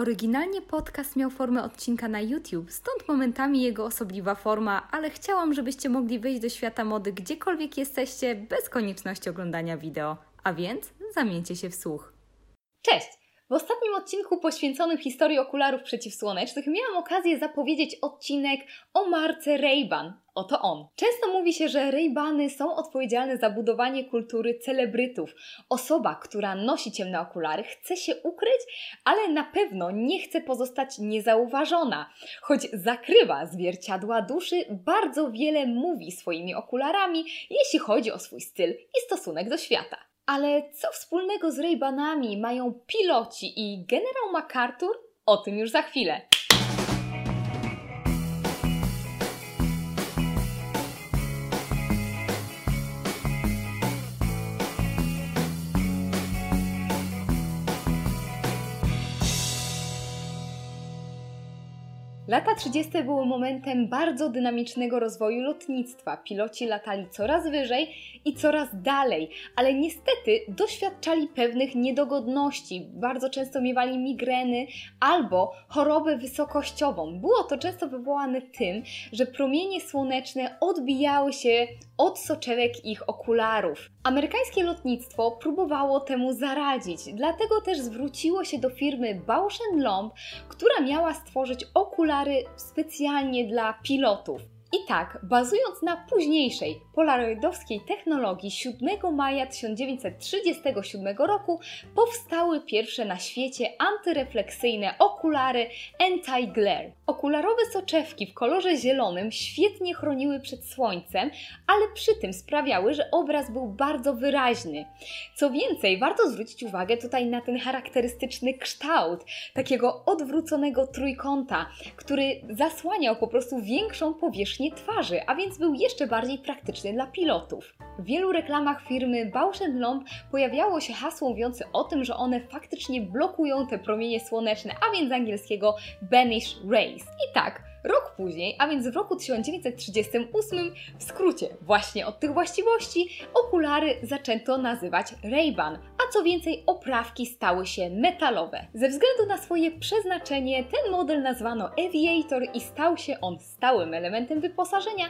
Oryginalnie podcast miał formę odcinka na YouTube, stąd momentami jego osobliwa forma, ale chciałam, żebyście mogli wejść do świata mody gdziekolwiek jesteście, bez konieczności oglądania wideo. A więc zamieńcie się w słuch. Cześć! W ostatnim odcinku poświęconym historii okularów przeciwsłonecznych miałam okazję zapowiedzieć odcinek o marce Ray-Ban. Oto on. Często mówi się, że Ray-Bany są odpowiedzialne za budowanie kultury celebrytów. Osoba, która nosi ciemne okulary, chce się ukryć, ale na pewno nie chce pozostać niezauważona. Choć zakrywa zwierciadła duszy, bardzo wiele mówi swoimi okularami, jeśli chodzi o swój styl i stosunek do świata. Ale co wspólnego z Ray-Banami mają piloci i generał MacArthur? O tym już za chwilę. Lata 30. były momentem bardzo dynamicznego rozwoju lotnictwa. Piloci latali coraz wyżej i coraz dalej, ale niestety doświadczali pewnych niedogodności. Bardzo często miewali migreny albo chorobę wysokościową. Było to często wywołane tym, że promienie słoneczne odbijały się od soczewek ich okularów. Amerykańskie lotnictwo próbowało temu zaradzić, dlatego też zwróciło się do firmy Bausch Lomb, która miała stworzyć okulary specjalnie dla pilotów. I tak, bazując na późniejszej polaroidowskiej technologii 7 maja 1937 roku powstały pierwsze na świecie antyrefleksyjne okulary anti-glare. Okularowe soczewki w kolorze zielonym świetnie chroniły przed słońcem, ale przy tym sprawiały, że obraz był bardzo wyraźny. Co więcej, warto zwrócić uwagę tutaj na ten charakterystyczny kształt takiego odwróconego trójkąta, który zasłaniał po prostu większą powierzchnię twarzy, a więc był jeszcze bardziej praktyczny dla pilotów. W wielu reklamach firmy Bausch Lomb pojawiało się hasło mówiące o tym, że one faktycznie blokują te promienie słoneczne, a więc z angielskiego banish rays. I tak, Rok później, a więc w roku 1938, w skrócie właśnie od tych właściwości, okulary zaczęto nazywać Ray-Ban, a co więcej, oprawki stały się metalowe. Ze względu na swoje przeznaczenie, ten model nazwano Aviator i stał się on stałym elementem wyposażenia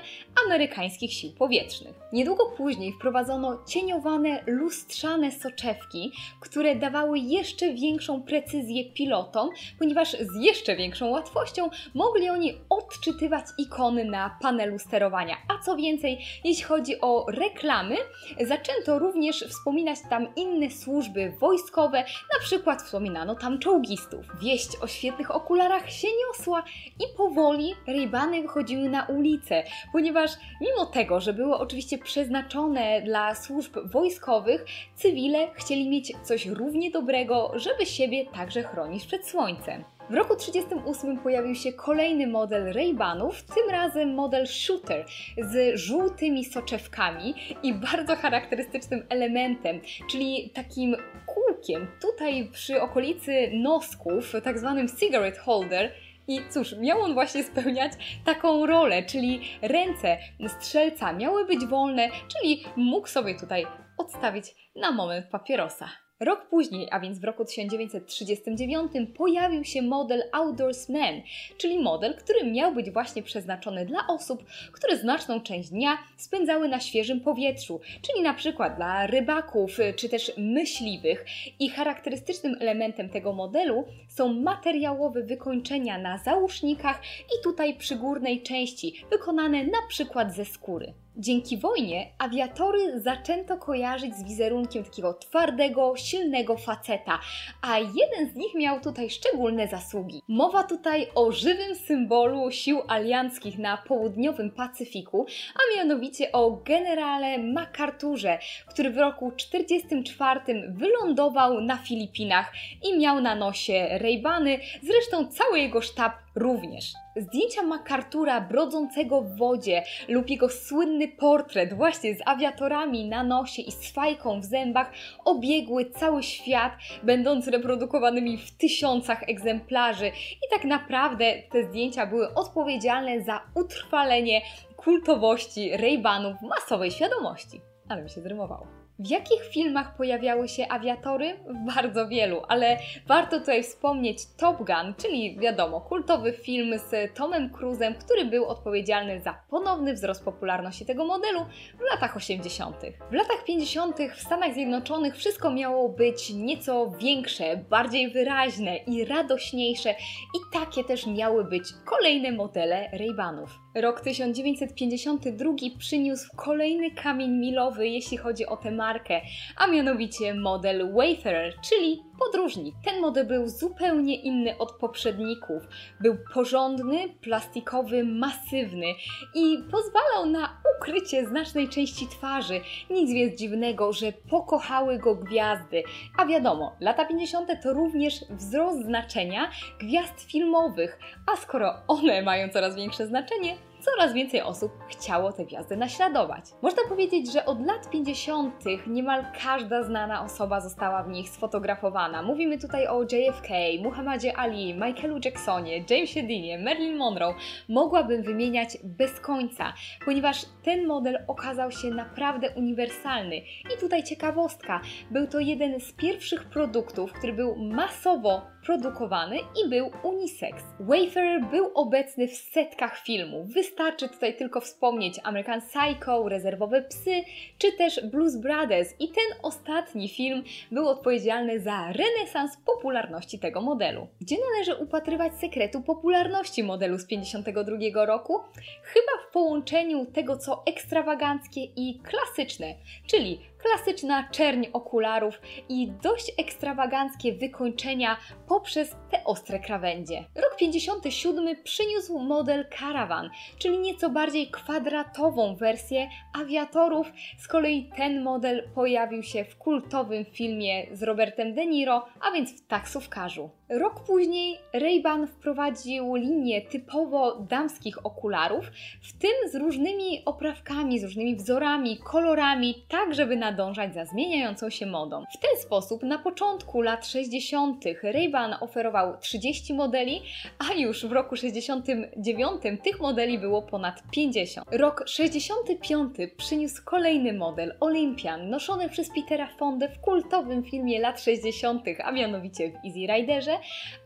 amerykańskich sił powietrznych. Niedługo później wprowadzono cieniowane, lustrzane soczewki, które dawały jeszcze większą precyzję pilotom, ponieważ z jeszcze większą łatwością mogli oni odczytywać ikony na panelu sterowania. A co więcej, jeśli chodzi o reklamy, zaczęto również wspominać tam inne służby wojskowe, na przykład wspominano tam czołgistów. Wieść o świetnych okularach się niosła i powoli Raybany wychodziły na ulicę, ponieważ mimo tego, że były oczywiście przeznaczone dla służb wojskowych, cywile chcieli mieć coś równie dobrego, żeby siebie także chronić przed słońcem. W roku 1938 pojawił się kolejny model Ray-Banów, tym razem model Shooter z żółtymi soczewkami i bardzo charakterystycznym elementem, czyli takim kółkiem tutaj przy okolicy nosków, tak zwanym cigarette holder, i cóż, miał on właśnie spełniać taką rolę, czyli ręce strzelca miały być wolne, czyli mógł sobie tutaj odstawić na moment papierosa. Rok później, a więc w roku 1939, pojawił się model Outdoorsman, czyli model, który miał być właśnie przeznaczony dla osób, które znaczną część dnia spędzały na świeżym powietrzu, czyli na przykład dla rybaków czy też myśliwych. I charakterystycznym elementem tego modelu są materiałowe wykończenia na załóżnikach i tutaj przy górnej części, wykonane na przykład ze skóry. Dzięki wojnie awiatory zaczęto kojarzyć z wizerunkiem takiego twardego, silnego faceta, a jeden z nich miał tutaj szczególne zasługi. Mowa tutaj o żywym symbolu sił alianckich na południowym Pacyfiku, a mianowicie o generale MacArthurze, który w roku 1944 wylądował na Filipinach i miał na nosie rejbany, zresztą cały jego sztab również. Zdjęcia MacArthura brodzącego w wodzie lub jego słynny portret właśnie z awiatorami na nosie i z fajką w zębach obiegły cały świat, będąc reprodukowanymi w tysiącach egzemplarzy i tak naprawdę te zdjęcia były odpowiedzialne za utrwalenie kultowości Ray-Banów w masowej świadomości. Ale mi się zrymowało. W jakich filmach pojawiały się awiatory? W bardzo wielu, ale warto tutaj wspomnieć Top Gun, czyli wiadomo, kultowy film z Tomem Cruise'em, który był odpowiedzialny za ponowny wzrost popularności tego modelu w latach 80. W latach 50. w Stanach Zjednoczonych wszystko miało być nieco większe, bardziej wyraźne i radośniejsze i takie też miały być kolejne modele Ray-Banów. Rok 1952 przyniósł kolejny kamień milowy, jeśli chodzi o tę markę, a mianowicie model Wayfarer, czyli podróżnik. Ten model był zupełnie inny od poprzedników. Był porządny, plastikowy, masywny i pozwalał na ukrycie znacznej części twarzy. Nic więc dziwnego, że pokochały go gwiazdy. A wiadomo, lata 50. to również wzrost znaczenia gwiazd filmowych, a skoro one mają coraz większe znaczenie, coraz więcej osób chciało te gwiazdy naśladować. Można powiedzieć, że od lat 50. niemal każda znana osoba została w nich sfotografowana. Mówimy tutaj o JFK, Muhammadzie Ali, Michaelu Jacksonie, Jamesie Deanie, Marilyn Monroe. Mogłabym wymieniać bez końca, ponieważ ten model okazał się naprawdę uniwersalny. I tutaj ciekawostka, był to jeden z pierwszych produktów, który był masowo produkowany i był unisex. Wayfarer był obecny w setkach filmów. Wystarczy tutaj tylko wspomnieć American Psycho, Rezerwowe Psy, czy też Blues Brothers i ten ostatni film był odpowiedzialny za renesans popularności tego modelu. Gdzie należy upatrywać sekretu popularności modelu z 52 roku? Chyba w połączeniu tego co ekstrawaganckie i klasyczne, czyli klasyczna czerń okularów i dość ekstrawaganckie wykończenia poprzez te ostre krawędzie. Rok 57 przyniósł model Caravan, czyli nieco bardziej kwadratową wersję awiatorów. Z kolei ten model pojawił się w kultowym filmie z Robertem De Niro, a więc w taksówkarzu. Rok później Ray-Ban wprowadził linię typowo damskich okularów, w tym z różnymi oprawkami, z różnymi wzorami, kolorami, tak żeby nadążać za zmieniającą się modą. W ten sposób na początku lat 60. Ray-Ban oferował 30 modeli, a już w roku 69 tych modeli było ponad 50. Rok 65 przyniósł kolejny model Olympian, noszony przez Petera Fondę w kultowym filmie lat 60., a mianowicie w Easy Riderze,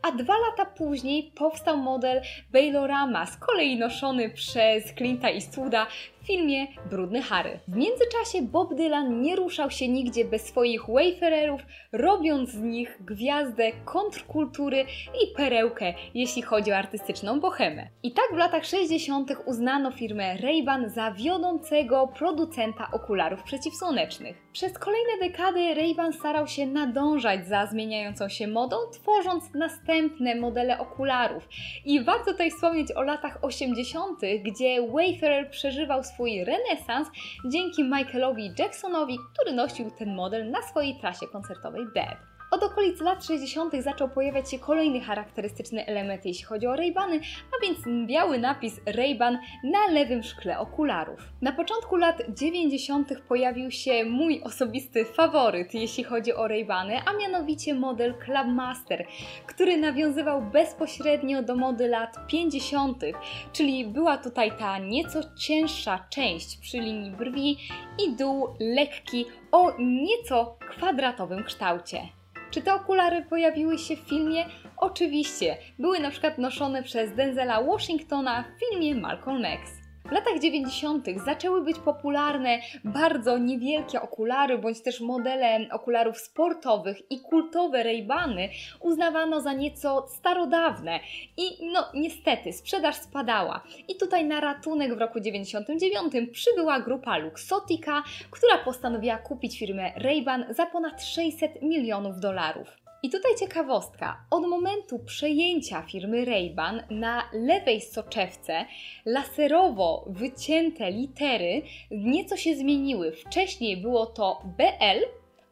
a dwa lata później powstał model Baylorama, z kolei noszony przez Clint'a Eastwooda w filmie Brudny Harry. W międzyczasie Bob Dylan nie ruszał się nigdzie bez swoich Wayfarerów, robiąc z nich gwiazdę kontrkultury i perełkę, jeśli chodzi o artystyczną bohemę. I tak w latach 60. uznano firmę Ray-Ban za wiodącego producenta okularów przeciwsłonecznych. Przez kolejne dekady Ray-Ban starał się nadążać za zmieniającą się modą, tworząc następne modele okularów. I warto tutaj wspomnieć o latach 80., gdzie Wayfarer przeżywał swój renesans dzięki Michaelowi Jacksonowi, który nosił ten model na swojej trasie koncertowej Bad. Od okolic lat 60. zaczął pojawiać się kolejny charakterystyczny element, jeśli chodzi o Raybany, a więc biały napis Rayban na lewym szkle okularów. Na początku lat 90. pojawił się mój osobisty faworyt, jeśli chodzi o Raybany, a mianowicie model Clubmaster, który nawiązywał bezpośrednio do mody lat 50., czyli była tutaj ta nieco cięższa część przy linii brwi i dół lekki o nieco kwadratowym kształcie. Czy te okulary pojawiły się w filmie? Oczywiście. Były na przykład noszone przez Denzela Washingtona w filmie Malcolm X. W latach 90. zaczęły być popularne bardzo niewielkie okulary, bądź też modele okularów sportowych i kultowe Ray-Bany uznawano za nieco starodawne i no niestety sprzedaż spadała. I tutaj na ratunek w roku 99 przybyła grupa Luxotica, która postanowiła kupić firmę Ray-Ban za ponad 600 milionów dolarów. I tutaj ciekawostka. Od momentu przejęcia firmy Ray-Ban na lewej soczewce laserowo wycięte litery nieco się zmieniły. Wcześniej było to BL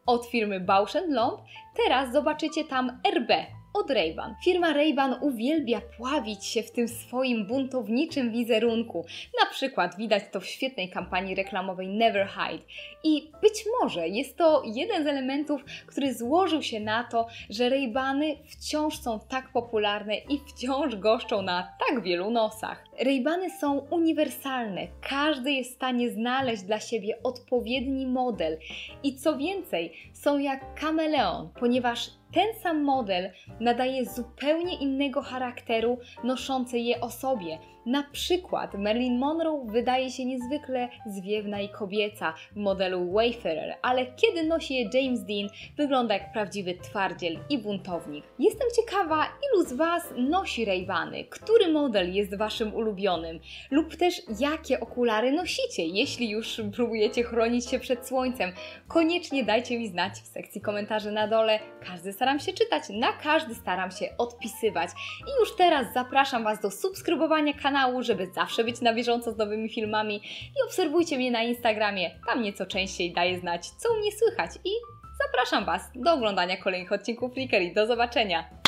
od firmy Bausch Lomb, teraz zobaczycie tam RB od Ray-Ban. Firma Ray-Ban uwielbia pławić się w tym swoim buntowniczym wizerunku. Na przykład widać to w świetnej kampanii reklamowej Never Hide. I być może jest to jeden z elementów, który złożył się na to, że Ray-Bany wciąż są tak popularne i wciąż goszczą na tak wielu nosach. Ray-Bany są uniwersalne. Każdy jest w stanie znaleźć dla siebie odpowiedni model. I co więcej, są jak kameleon, ponieważ ten sam model nadaje zupełnie innego charakteru noszącej je osobie. Na przykład Marilyn Monroe wydaje się niezwykle zwiewna i kobieca w modelu Wayfarer, ale kiedy nosi je James Dean, wygląda jak prawdziwy twardziel i buntownik. Jestem ciekawa, ilu z Was nosi Ray-Bany, który model jest Waszym ulubionym, lub też jakie okulary nosicie, jeśli już próbujecie chronić się przed słońcem. Koniecznie dajcie mi znać w sekcji komentarzy na dole. Każdy staram się czytać, na każdy staram się odpisywać. I już teraz zapraszam Was do subskrybowania kanału kanału, żeby zawsze być na bieżąco z nowymi filmami i obserwujcie mnie na Instagramie, tam nieco częściej daję znać, co u mnie słychać i zapraszam Was do oglądania kolejnych odcinków Flickery. Do zobaczenia!